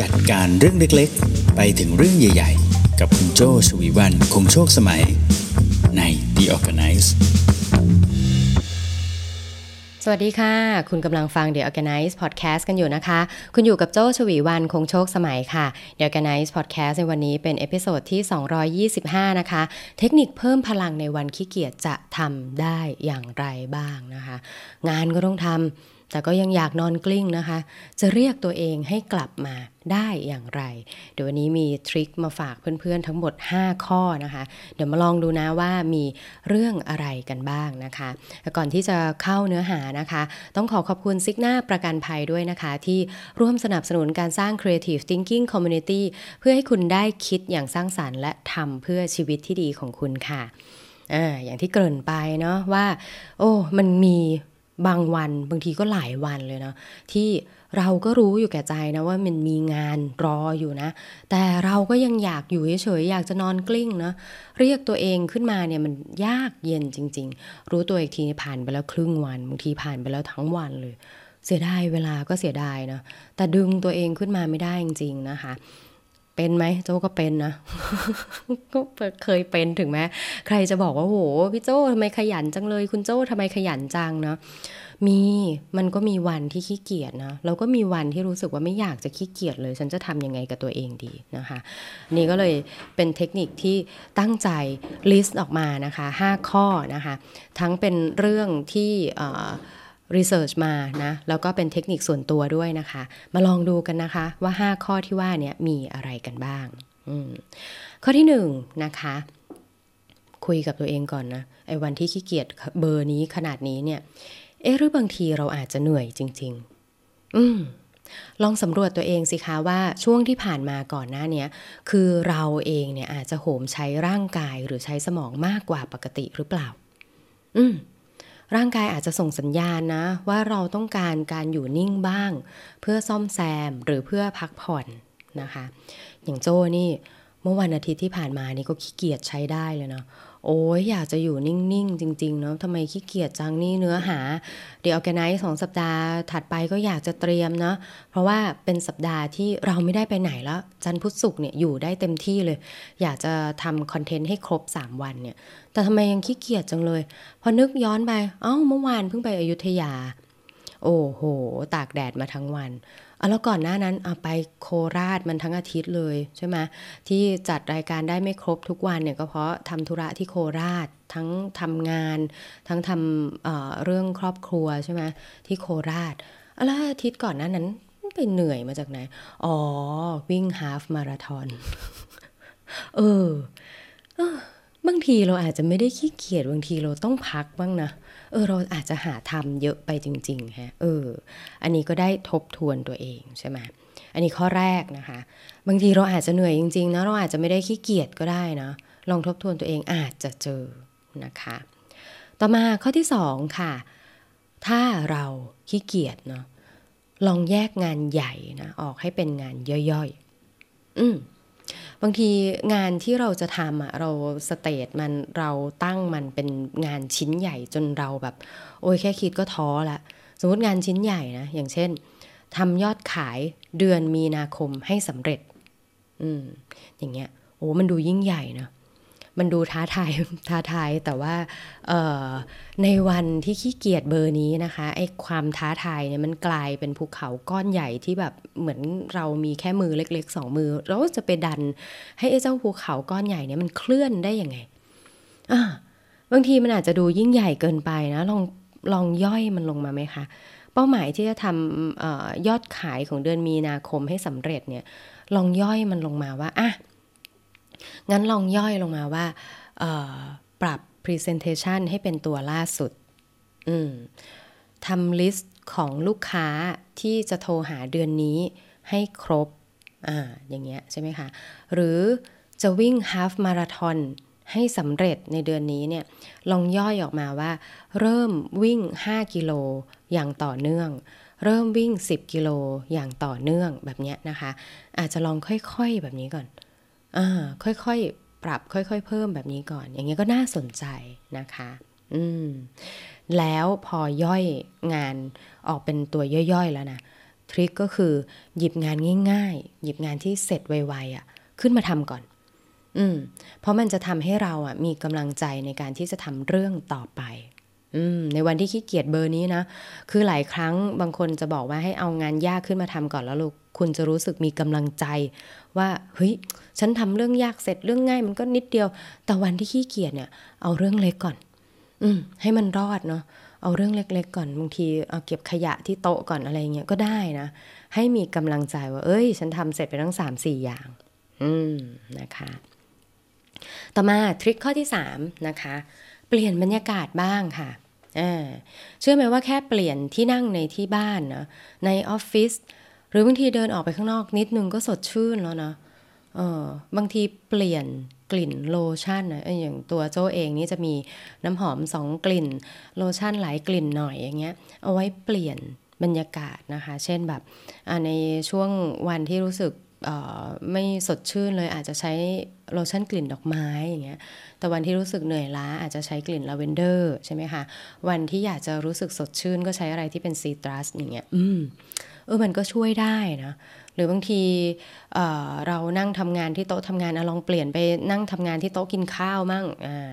จัดการเรื่องเล็กๆ ไปถึงเรื่องใหญ่ๆ กับคุณโจชวีวันคงโชคสมัย ใน The Organize สวัสดีค่ะ คุณกำลังฟัง The Organice Podcast กันอยู่นะคะ คุณอยู่กับโจชวีวันคงโชคสมัยค่ะ The Organize Podcast ในวันนี้เป็น episode ที่ 225 นะคะ เทคนิคเพิ่มพลังในวันขี้เกียจจะทำได้อย่างไรบ้างนะคะ งานก็ต้องทำ แต่ก็ยังอยากนอนกลิ้งนะคะ จะเรียกตัวเองให้กลับมาได้อย่างไร เดี๋ยววันนี้มีทริคมาฝากเพื่อนๆทั้งหมด 5 ข้อนะคะ เดี๋ยวมาลองดูนะว่ามีเรื่องอะไรกันบ้างนะคะแต่ก่อนที่จะเข้าเนื้อหานะคะ ต้องขอขอบคุณซิกหน้าประกันภัยด้วยนะคะ ที่ร่วมสนับสนุนการสร้าง Creative Thinking Community เพื่อให้คุณได้คิดอย่างสร้างสารรค์และทำเพื่อชีวิตที่ดีของคุณค่ะออย่างที่เกริ่นไปเนาะว่า โอ้ มันมี บางวันบางทีก็หลายวันเลยนะที่เราก็รู้อยู่แก่ใจนะว่ามันมีงานรออยู่นะ แต่เราก็ยังอยากอยู่เฉยๆอยากจะนอนกลิ้งนะเรียกตัวเองขึ้นมาเนี่ยมันยากเย็นจริง ๆ รู้ตัวอีกทีผ่านไปแล้วครึ่งวันบางทีผ่านไปแล้วทั้งวันเลย เสียดายเวลาก็เสียดายนะแต่ดึงตัวเองขึ้นมาไม่ได้จริง ๆ นะคะ เป็นไหมโจก็เป็นนะ ก็เคยเป็นถึงแม้ใครจะบอกว่าโหพี่โจทำไมขยันจังเลย คุณโจทำไมขยันจังเนาะมีมันก็มีวันที่ขี้เกียจนะเราก็มีวันที่รู้สึกว่าไม่อยากจะขี้เกียจเลย ฉันจะทำยังไงกับตัวเองดีนะคะ นี่ก็เลยเป็นเทคนิคที่ตั้งใจลิสต์ออกมานะคะ 5 ข้อนะคะ ทั้งเป็นเรื่องที่ รีเสิร์ชมานะแล้วก็เป็นเทคนิคส่วนตัวด้วยนะคะ มาลองดูกันนะคะว่า 5 ข้อที่ว่าเนี้มีอะไรกันบ้าง ข้อที่1นนะคะ คุยกับตัวเองก่อนนะไอ้วันที่ขี้เกียจเบอร์นี้ขนาดนี้เนี่ย เอ๊ะหรือบางทีเราอาจจะเหนื่อยจริง ๆ อืมลองสำรวจตัวเองสิคะว่าช่วงที่ผ่านมาก่อนหน้านี้คือเราเองเนี่ยอาจจะโหมใช้ร่างกายหรือใช้สมองมากกว่าปกติหรือเปล่า อืม ร่างกายอาจจะส่งสัญญาณนะ ว่าเราต้องการการอยู่นิ่งบ้าง เพื่อซ่อมแซมหรือเพื่อพักผ่อนนะคะ อย่างโจ้นี่เมื่อวันอาทิตย์ที่ผ่านมานี่ก็ขี้เกียจใช้ได้เลยเนาะ โอ้ยอยากจะอยู่นิ่ง ๆ จริง ๆ เนาะทำไมขี้เกียจจังนี่เนื้อหาเดี๋ยวออแกไนซ์สองสัปดาห์ถัดไปก็อยากจะเตรียมเนาะเพราะว่าเป็นสัปดาห์ที่เราไม่ได้ไปไหนแล้ว จันพุธศุกร์เนี่ยอยู่ได้เต็มที่เลย อยากจะทำคอนเทนต์ให้ครบ 3 วันเนี่ย แต่ทำไมยังขี้เกียจจังเลย พอนึกย้อนไป เอ้าเมื่อวานเพิ่งไปอยุธยา โอ้โห ตากแดดมาทั้งวัน อแล้วก่อนหน้านั้นเอาไปโคราชมันทั้งอาทิตย์เลยใช่ไหมที่จัดรายการได้ไม่ครบทุกวันเนี่ยก็เพราะทำธุระที่โคราชทั้งทำงาน ทั้งทำเเรื่องครอบครัวใช่ไหมที่โคราชแล้วอาทิตย์ก่อนหน้านั้นไปเหนื่อยมาจากไหน อ๋อ วิ่งฮาฟมาราทอนเออบางทีเราอาจจะไม่ได้ขี้เกียจบางทีเราต้องพักบ้างนะ เออเราอาจจะหาทำเยอะไปจริงๆฮะเออ อันนี้ก็ได้ทบทวนตัวเองใช่ไหมอันนี้ข้อแรกนะคะ บางทีเราอาจจะเหนื่อยจริงๆนะเราอาจจะไม่ได้ขี้เกียจก็ได้นะลองทบทวนตัวเองอาจจะเจอนะคะ ต่อมาข้อที่สองค่ะ ถ้าเราขี้เกียจเนาะลองแยกงานใหญ่นะออกให้เป็นงานย่อยๆ อืม บางทีงานที่เราจะทำอะเราสเตตมันเราตั้งมันเป็นงานชิ้นใหญ่จนเราแบบ โอ้ยแค่คิดก็ท้อละ สมมติงานชิ้นใหญ่นะ อย่างเช่นทำยอดขายเดือนมีนาคมให้สำเร็จ อืมอย่างเงี้ยโอ้มันดูยิ่งใหญ่นะ มันดูท้าทายท้าทายแต่ว่าในวันที่ขี้เกียจเบอร์นี้นะคะไอ้ความท้าทายเนี่ยมันกลายเป็นภูเขาก้อนใหญ่ที่แบบเหมือนเรามีแค่มือเล็กๆสองมือ เราจะไปดัน ให้ไอ้เจ้าภูเขาก้อนใหญ่เนี่ยมันเคลื่อนได้ยังไงอ่าบางทีมันอาจจะดูยิ่งใหญ่เกินไปนะลองลองย่อยมันลงมาไหมคะเป้าหมายที่จะทำอยอดขายของเดือนมีนาคมให้สำเร็จเนี่ยลองย่อยมันลงมาว่าอะ งั้นลองย่อยลงมาว่า ปรับ Presentation ให้เป็นตัวล่าสุดทำลิสต์ของลูกค้าที่จะโทรหาเดือนนี้ให้ครบออย่างเงี้ยใช่ไหมคะ หรือจะวิ่งฮาฟมาราทอนให้สำเร็จในเดือนนี้เนี่ย ลองย่อยออกมาว่า เริ่มวิ่ง 5 กิโลอย่างต่อเนื่อง เริ่มวิ่ง 10 กิโลอย่างต่อเนื่องแบบเนี้ยนะคะ อาจจะลองค่อยๆแบบนี้ก่อน ค่อยๆ ปรับค่อยๆ เพิ่มแบบนี้ก่อน อย่างเงี้ยก็น่าสนใจนะคะ อืม แล้วพอย่อยงานออกเป็นตัวย่อยๆแล้วนะทริคก็คือหยิบงานง่ายๆ หยิบงานที่เสร็จไวๆอะ ขึ้นมาทำก่อน อืม เพราะมันจะทำให้เราอะมีกำลังใจในการที่จะทำเรื่องต่อไป ในวันที่ขี้เกียจเบอร์นี้นะ คือหลายครั้งบางคนจะบอกว่าให้เอางานยากขึ้นมาทำก่อนแล้วลูกคุณจะรู้สึกมีกำลังใจ ว่าเฮ้ยฉันทำเรื่องยากเสร็จเรื่องง่ายมันก็นิดเดียว แต่วันที่ขี้เกียจเนี่ย เอาเรื่องเล็กก่อน อืม ให้มันรอดเนาะเอาเรื่องเล็ก ๆ ก่อนบางทีเอาเก็บขยะที่โต๊ะก่อนอะไรเงี้ยก็ได้นะ ให้มีกำลังใจว่า เอ้ย ฉันทำเสร็จไปทั้งสามสี่อย่าง อืมนะคะ ต่อมาทริคข้อที่3นะคะ เปลี่ยนบรรยากาศบ้างค่ะเชื่อไหมว่าแค่เปลี่ยนที่นั่งในที่บ้านนะในออฟฟิศหรือบางทีเดินออกไปข้างนอกนิดนึงก็สดชื่นแล้วนะเออบางทีเปลี่ยนกลิ่นโลชั่นนะอย่างตัวโจ้เองนี่จะมีน้ำหอมสองกลิ่น โลชั่นหลายกลิ่นหน่อยอย่างเงี้ย เอาไว้เปลี่ยนบรรยากาศนะคะ เช่นแบบในช่วงวันที่รู้สึก ไม่สดชื่นเลยอาจจะใช้โลชั่นกลิ่นดอกไม้อย่างเงี้ย แต่วันที่รู้สึกเหนื่อยล้าอาจจะใช้กลิ่นลาเวนเดอร์ใช่ไหมคะ วันที่อยากจะรู้สึกสดชื่นก็ใช้อะไรที่เป็น citrus อย่างเงี้ย อืม เออ มันก็ช่วยได้นะ หรือบางทีเเรานั่งทำงานที่โต๊ะทำงานอลองเปลี่ยนไปนั่งทำงานที่โต๊ะกินข้าวมั่งอ่า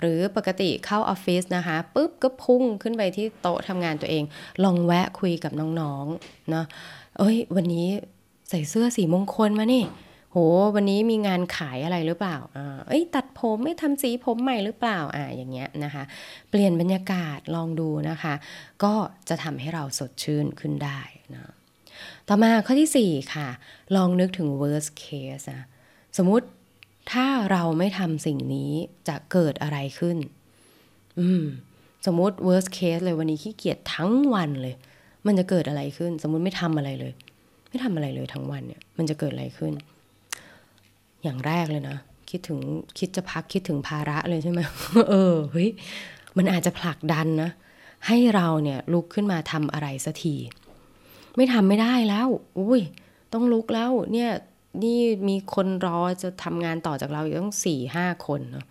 หรือปกติเข้าออฟฟิศนะคะปุ๊บก็พุ่งขึ้นไปที่โต๊ะทำงานตัวเอง ลองแวะคุยกับน้องๆ เนาะเอ้ย วันนี้ ใส่เสื้อสีมงคลมานี่ โห วันนี้มีงานขายอะไรหรือเปล่าอ่าเอ้ย ตัดผมไม่ทำสีผมใหม่หรือเปล่า อ่า อย่างเงี้ยนะคะ เปลี่ยนบรรยากาศลองดูนะคะ ก็จะทำให้เราสดชื่นขึ้นได้นะต่อมาข้อที่ 4 ค่ะ ลองนึกถึง worst case นะ สมมุติถ้าเราไม่ทำสิ่งนี้จะเกิดอะไรขึ้น อืม สมมติ worst case เลยวันนี้ขี้เกียจทั้งวันเลย มันจะเกิดอะไรขึ้น สมมุติไม่ทำอะไรเลย ไม่ทำอะไรเลยทั้งวันเนี่ย มันจะเกิดอะไรขึ้น อย่างแรกเลยนะ คิดถึงคิดจะพักคิดถึงภาระเลยใช่ไหมเออเฮ้ยมันอาจจะผลักดันนะ ให้เราเนี่ยลุกขึ้นมาทำอะไรสักที ไม่ทำไม่ได้แล้วอุ้ยต้องลุกแล้วเนี่ยนี่มีคนรอจะทำงานต่อจากเราอยู่ต้องสี่ห้าคนเนาะ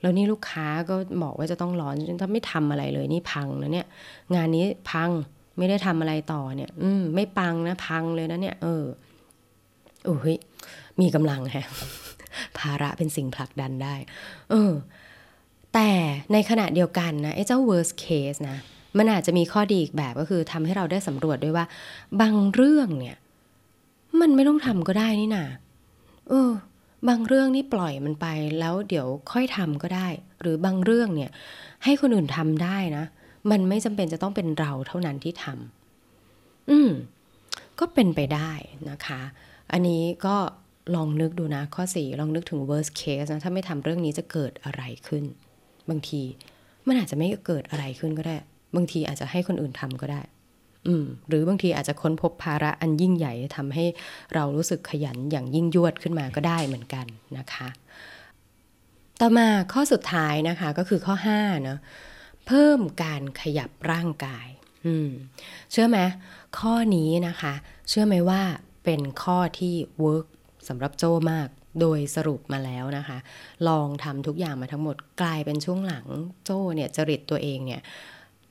แล้วนี่ลูกค้าก็บอกว่าจะต้องร้อนถ้าไม่ทำอะไรเลยนี่พังนะเนี่ย งานนี้พัง ไม่ได้ทำอะไรต่อเนี่ย อืม ไม่ปังนะพังเลยนะเนี่ย เออโอ้ยมีกำลังฮะภาระเป็นสิ่งผลักดันได้ เออ แต่ในขณะเดียวกันนะไอ้เจ้า worst case นะมันอาจจะมีข้อดีอีกแบบก็คือทำให้เราได้สำรวจด้วยว่า บางเรื่องเนี่ย มันไม่ต้องทำก็ได้นี่นาเออ บางเรื่องนี่ปล่อยมันไปแล้วเดี๋ยวค่อยทำก็ได้ หรือบางเรื่องเนี่ย ให้คนอื่นทำได้นะ มันไม่จำเป็นจะต้องเป็นเราเท่านั้นที่ทำอืม ก็เป็นไปได้นะคะ อันนี้ก็ลองนึกดูนะ ข้อสี่ลองนึกถึง worst case นะ ถ้าไม่ทำเรื่องนี้จะเกิดอะไรขึ้น บางทีมันอาจจะไม่เกิดอะไรขึ้นก็ได้ บางทีอาจจะให้คนอื่นทำก็ได้ อืม หรือบางทีอาจจะค้นพบภาระอันยิ่งใหญ่ทำให้เรารู้สึกขยันอย่างยิ่งยวดขึ้นมาก็ได้เหมือนกันนะคะ ต่อมาข้อสุดท้ายนะคะก็คือข้อ5เนาะ เพิ่มการขยับร่างกายอืมเชื่อไหมข้อนี้นะคะ เชื่อไหมว่าเป็นข้อที่เวิร์กสำหรับโจมากโดยสรุปมาแล้วนะคะ ลองทำทุกอย่างมาทั้งหมดกลายเป็นช่วงหลังโจเนี่ยจริตตัวเองเนี่ย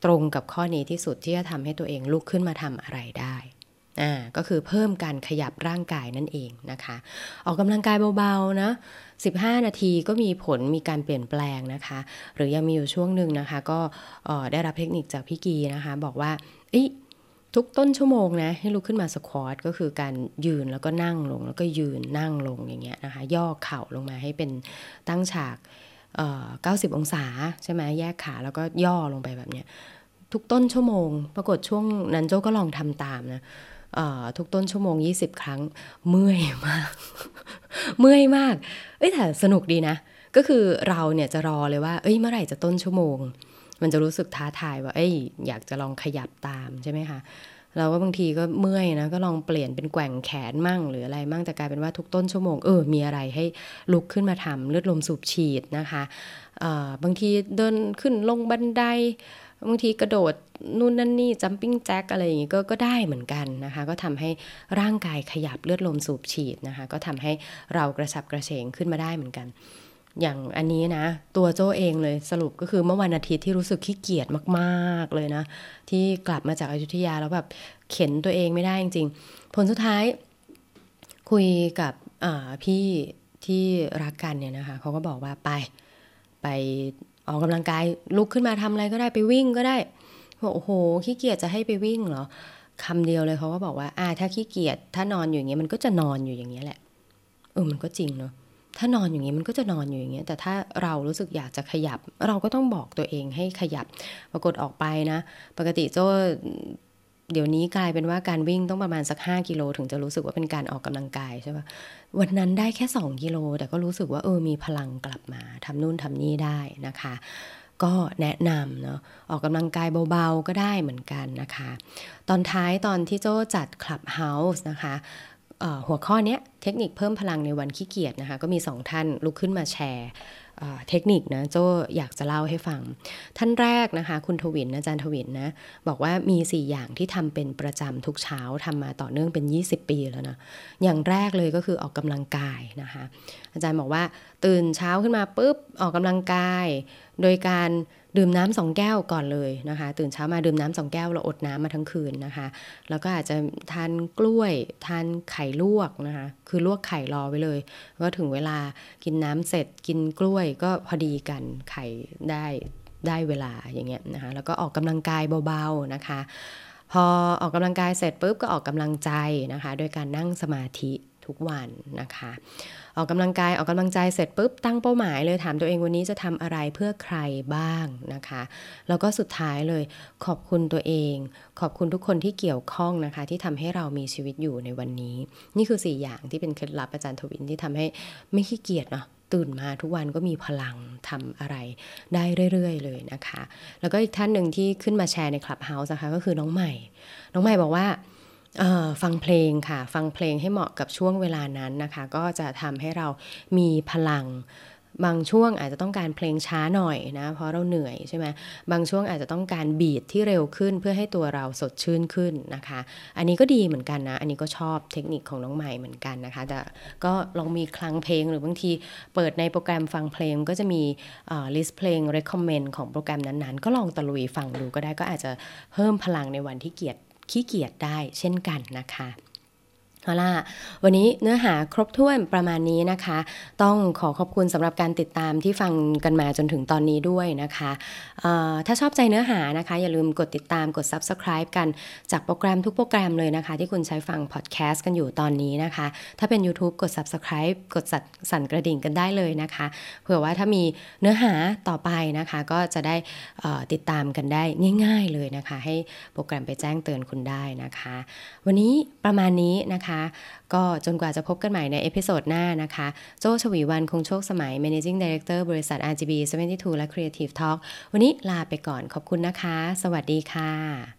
ตรงกับข้อนี้ที่สุดที่จะทำให้ตัวเองลุกขึ้นมาทำอะไรได้ อ่าก็คือเพิ่มการขยับร่างกายนั่นเองนะคะ ออกกำลังกายเบาๆนะ15 นาทีก็มีผลมีการเปลี่ยนแปลงนะคะ หรือยังมีอยู่ช่วงหนึ่งนะคะ ก็ได้รับเทคนิคจากพี่กีนะคะ บอกว่าทุกต้นชั่วโมงนะให้ลุกขึ้นมาสควอตก็คือการยืนแล้วก็นั่งลง แล้วก็ยืนนั่งลงอย่างเงี้ยนะคะ ย่อเข่าลงมาให้เป็นตั้งฉาก90องศาใช่ไหมแยกขาแล้วก็ย่อลงไปแบบเนี้ยทุกต้นชั่วโมง ปรากฏช่วงนั้นโจก็ลองทำตามนะ ทุกต้นชั่วโมง 20 ครั้ง เมื่อยมาก เมื่อยมาก เอ้ยแต่สนุกดีนะ ก็คือเราเนี่ยจะรอเลยว่า เอ้ยเมื่อไหร่จะต้นชั่วโมง มันจะรู้สึกท้าทายว่า เอ้ยอยากจะลองขยับตามใช่ไหมคะเราก็บางทีก็เมื่อยนะก็ลองเปลี่ยนเป็นแกว่งแขนมั่ง หรืออะไรมั่งแต่กลายเป็นว่าทุกต้นชั่วโมงเออมีอะไรให้ลุกขึ้นมาทำเลือดลมสูบฉีดนะคะบางทีเดินขึ้นลงบันได บางทีกระโดดนู่นนั่นนี่จัมปิ้งแจ็คอะไรอย่างงี้ก็ก็ได้เหมือนกันนะคะ ก็ทำให้ร่างกายขยับเลือดลมสูบฉีดนะคะ ก็ทำให้เรากระสับกระเฉงขึ้นมาได้เหมือนกัน อย่างอันนี้นะ ตัวโจเองเลยสรุปก็คือเมื่อวันอาทิตย์ที่รู้สึกขี้เกียจมากๆเลยนะ ที่กลับมาจากอายุทยาแล้วแบบเข็นตัวเองไม่ได้จริงๆ ผลสุดท้ายคุยกับพี่ที่รักกันเนี่ยนะคะเขาก็บอกว่าไปไป ออกกำลังกายลุกขึ้นมาทำอะไรก็ได้ไปวิ่งก็ได้บอกโอ้โหขี้เกียจจะให้ไปวิ่งเหรอคำเดียวเลยเขาก็บอกว่าอ่าถ้าขี้เกียจถ้านอนอยู่อย่างเงี้ยมันก็จะนอนอยู่อย่างเงี้ยแหละเออมันก็จริงเนาะถ้านอนอย่างนี้มันก็จะนอนอยู่อย่างเงี้ยแต่ถ้าเรารู้สึกอยากจะขยับ เราก็ต้องบอกตัวเองให้ขยับ ปรากฏออกไปนะ ปกติโจ้ เดี๋ยวนี้กลายเป็นว่าการวิ่งต้องประมาณสัก 5 กิโลถึงจะรู้สึกว่าเป็นการออกกำลังกายใช่ปะวันนั้นได้แค่ 2 กิโล แต่ก็รู้สึกว่าเออมีพลังกลับมาทำนู่นทำนี่ได้นะคะ ก็แนะนำเนาะออกกำลังกายเบาๆก็ได้เหมือนกันนะคะ ตอนท้ายตอนที่โจ้จัด Clubhouse นะคะ หัวข้อนี้เทคนิคเพิ่มพลังในวันขี้เกียจนะคะ ก็มีสองท่านลุกขึ้นมาแชร์เทคนิคนะโจ้อยากจะเล่าให้ฟัง ท่านแรกนะคะ คุณทวินอาจารย์ทวินนะ บอกว่ามี 4 อย่างที่ทำเป็นประจำทุกเช้าทำมาต่อเนื่องเป็น 20 ปีแล้วนะ อย่างแรกเลยก็คือออกกำลังกายนะคะ อาจารย์บอกว่าตื่นเช้าขึ้นมาปุ๊บออกกำลังกาย โดยการ ดื่มน้ำสองแก้วก่อนเลยนะคะ ตื่นเช้ามาดื่มน้ำสองแก้วเราอดน้ำมาทั้งคืนนะคะ แล้วก็อาจจะทานกล้วยทานไข่ลวกนะคะ คือลวกไข่รอไว้เลยก็ถึงเวลากินน้ำเสร็จกินกล้วยก็พอดีกันไข่ได้ได้เวลาอย่างเงี้ยนะคะแล้วก็ออกกำลังกายเบาๆนะคะ พอออกกำลังกายเสร็จปุ๊บก็ออกกำลังใจนะคะ โดยการนั่งสมาธิ ทุกวันนะคะออกกำลังกายออกกำลังใจเสร็จปุ๊บตั้งเป้าหมายเลยถามตัวเองวันนี้จะทำอะไรเพื่อใครบ้างนะคะ แล้วก็สุดท้ายเลยขอบคุณตัวเอง ขอบคุณทุกคนที่เกี่ยวข้องนะคะ ที่ทำให้เรามีชีวิตอยู่ในวันนี้ นี่คือ 4 อย่างที่เป็นเคล็ดลับอาจารย์ทวินที่ทำให้ไม่ขี้เกียจเนาะตื่นมาทุกวันก็มีพลังทำอะไรได้เรื่อย ๆ เลยนะคะ แล้วก็อีกท่านหนึ่งที่ขึ้นมาแชร์ในคลับเฮาส์นะคะก็คือน้องใหม่ น้องใหม่บอกว่า ฟังเพลงค่ะ ฟังเพลงให้เหมาะกับช่วงเวลานั้นนะคะ ก็จะทำให้เรามีพลังบางช่วงอาจจะต้องการเพลงช้าหน่อยนะ เพราะเราเหนื่อยใช่ไหมบางช่วงอาจจะต้องการบีทที่เร็วขึ้นเพื่อให้ตัวเราสดชื่นขึ้นนะคะ อันนี้ก็ดีเหมือนกันนะ อันนี้ก็ชอบเทคนิคของน้องใหม่เหมือนกันนะคะ แต่ก็ลองมีคลังเพลงหรือบางทีเปิดในโปรแกรมฟังเพลงก็จะมี list เพลง recommend ของโปรแกรมนั้นๆ ก็ลองตะลุยฟังดูก็ได้ก็อาจจะเพิ่มพลังในวันที่เกียจ ขี้เกียจได้เช่นกันนะคะ เอาล่ะวันนี้เนื้อหาครบถ้วนประมาณนี้นะคะ ต้องขอขอบคุณสำหรับการติดตามที่ฟังกันมาจนถึงตอนนี้ด้วยนะคะถ้าชอบใจเนื้อหานะคะ อย่าลืมกดติดตามกด subscribe กันจากโปรแกรมทุกโปรแกรมเลยนะคะ ที่คุณใช้ฟังพอดแคสต์กันอยู่ตอนนี้นะคะ ถ้าเป็น YouTube กด subscribe กดสั่นกระดิ่งกันได้เลยนะคะเผื่อว่าถ้ามีเนื้อหาต่อไปนะคะ ก็จะได้ติดตามกันได้ง่าย ๆเลยนะคะ ให้โปรแกรมไปแจ้งเตือนคุณได้นะคะ วันนี้ประมาณนี้นะคะนะคะ ก็จนกว่าจะพบกันใหม่ใน episode หน้านะคะ โจ้ ฉวีวรรณ คงโชคสมัย Managing Director บริษัท RGB 72 และ Creative Talk วันนี้ลาไปก่อนขอบคุณนะคะ สวัสดีค่ะ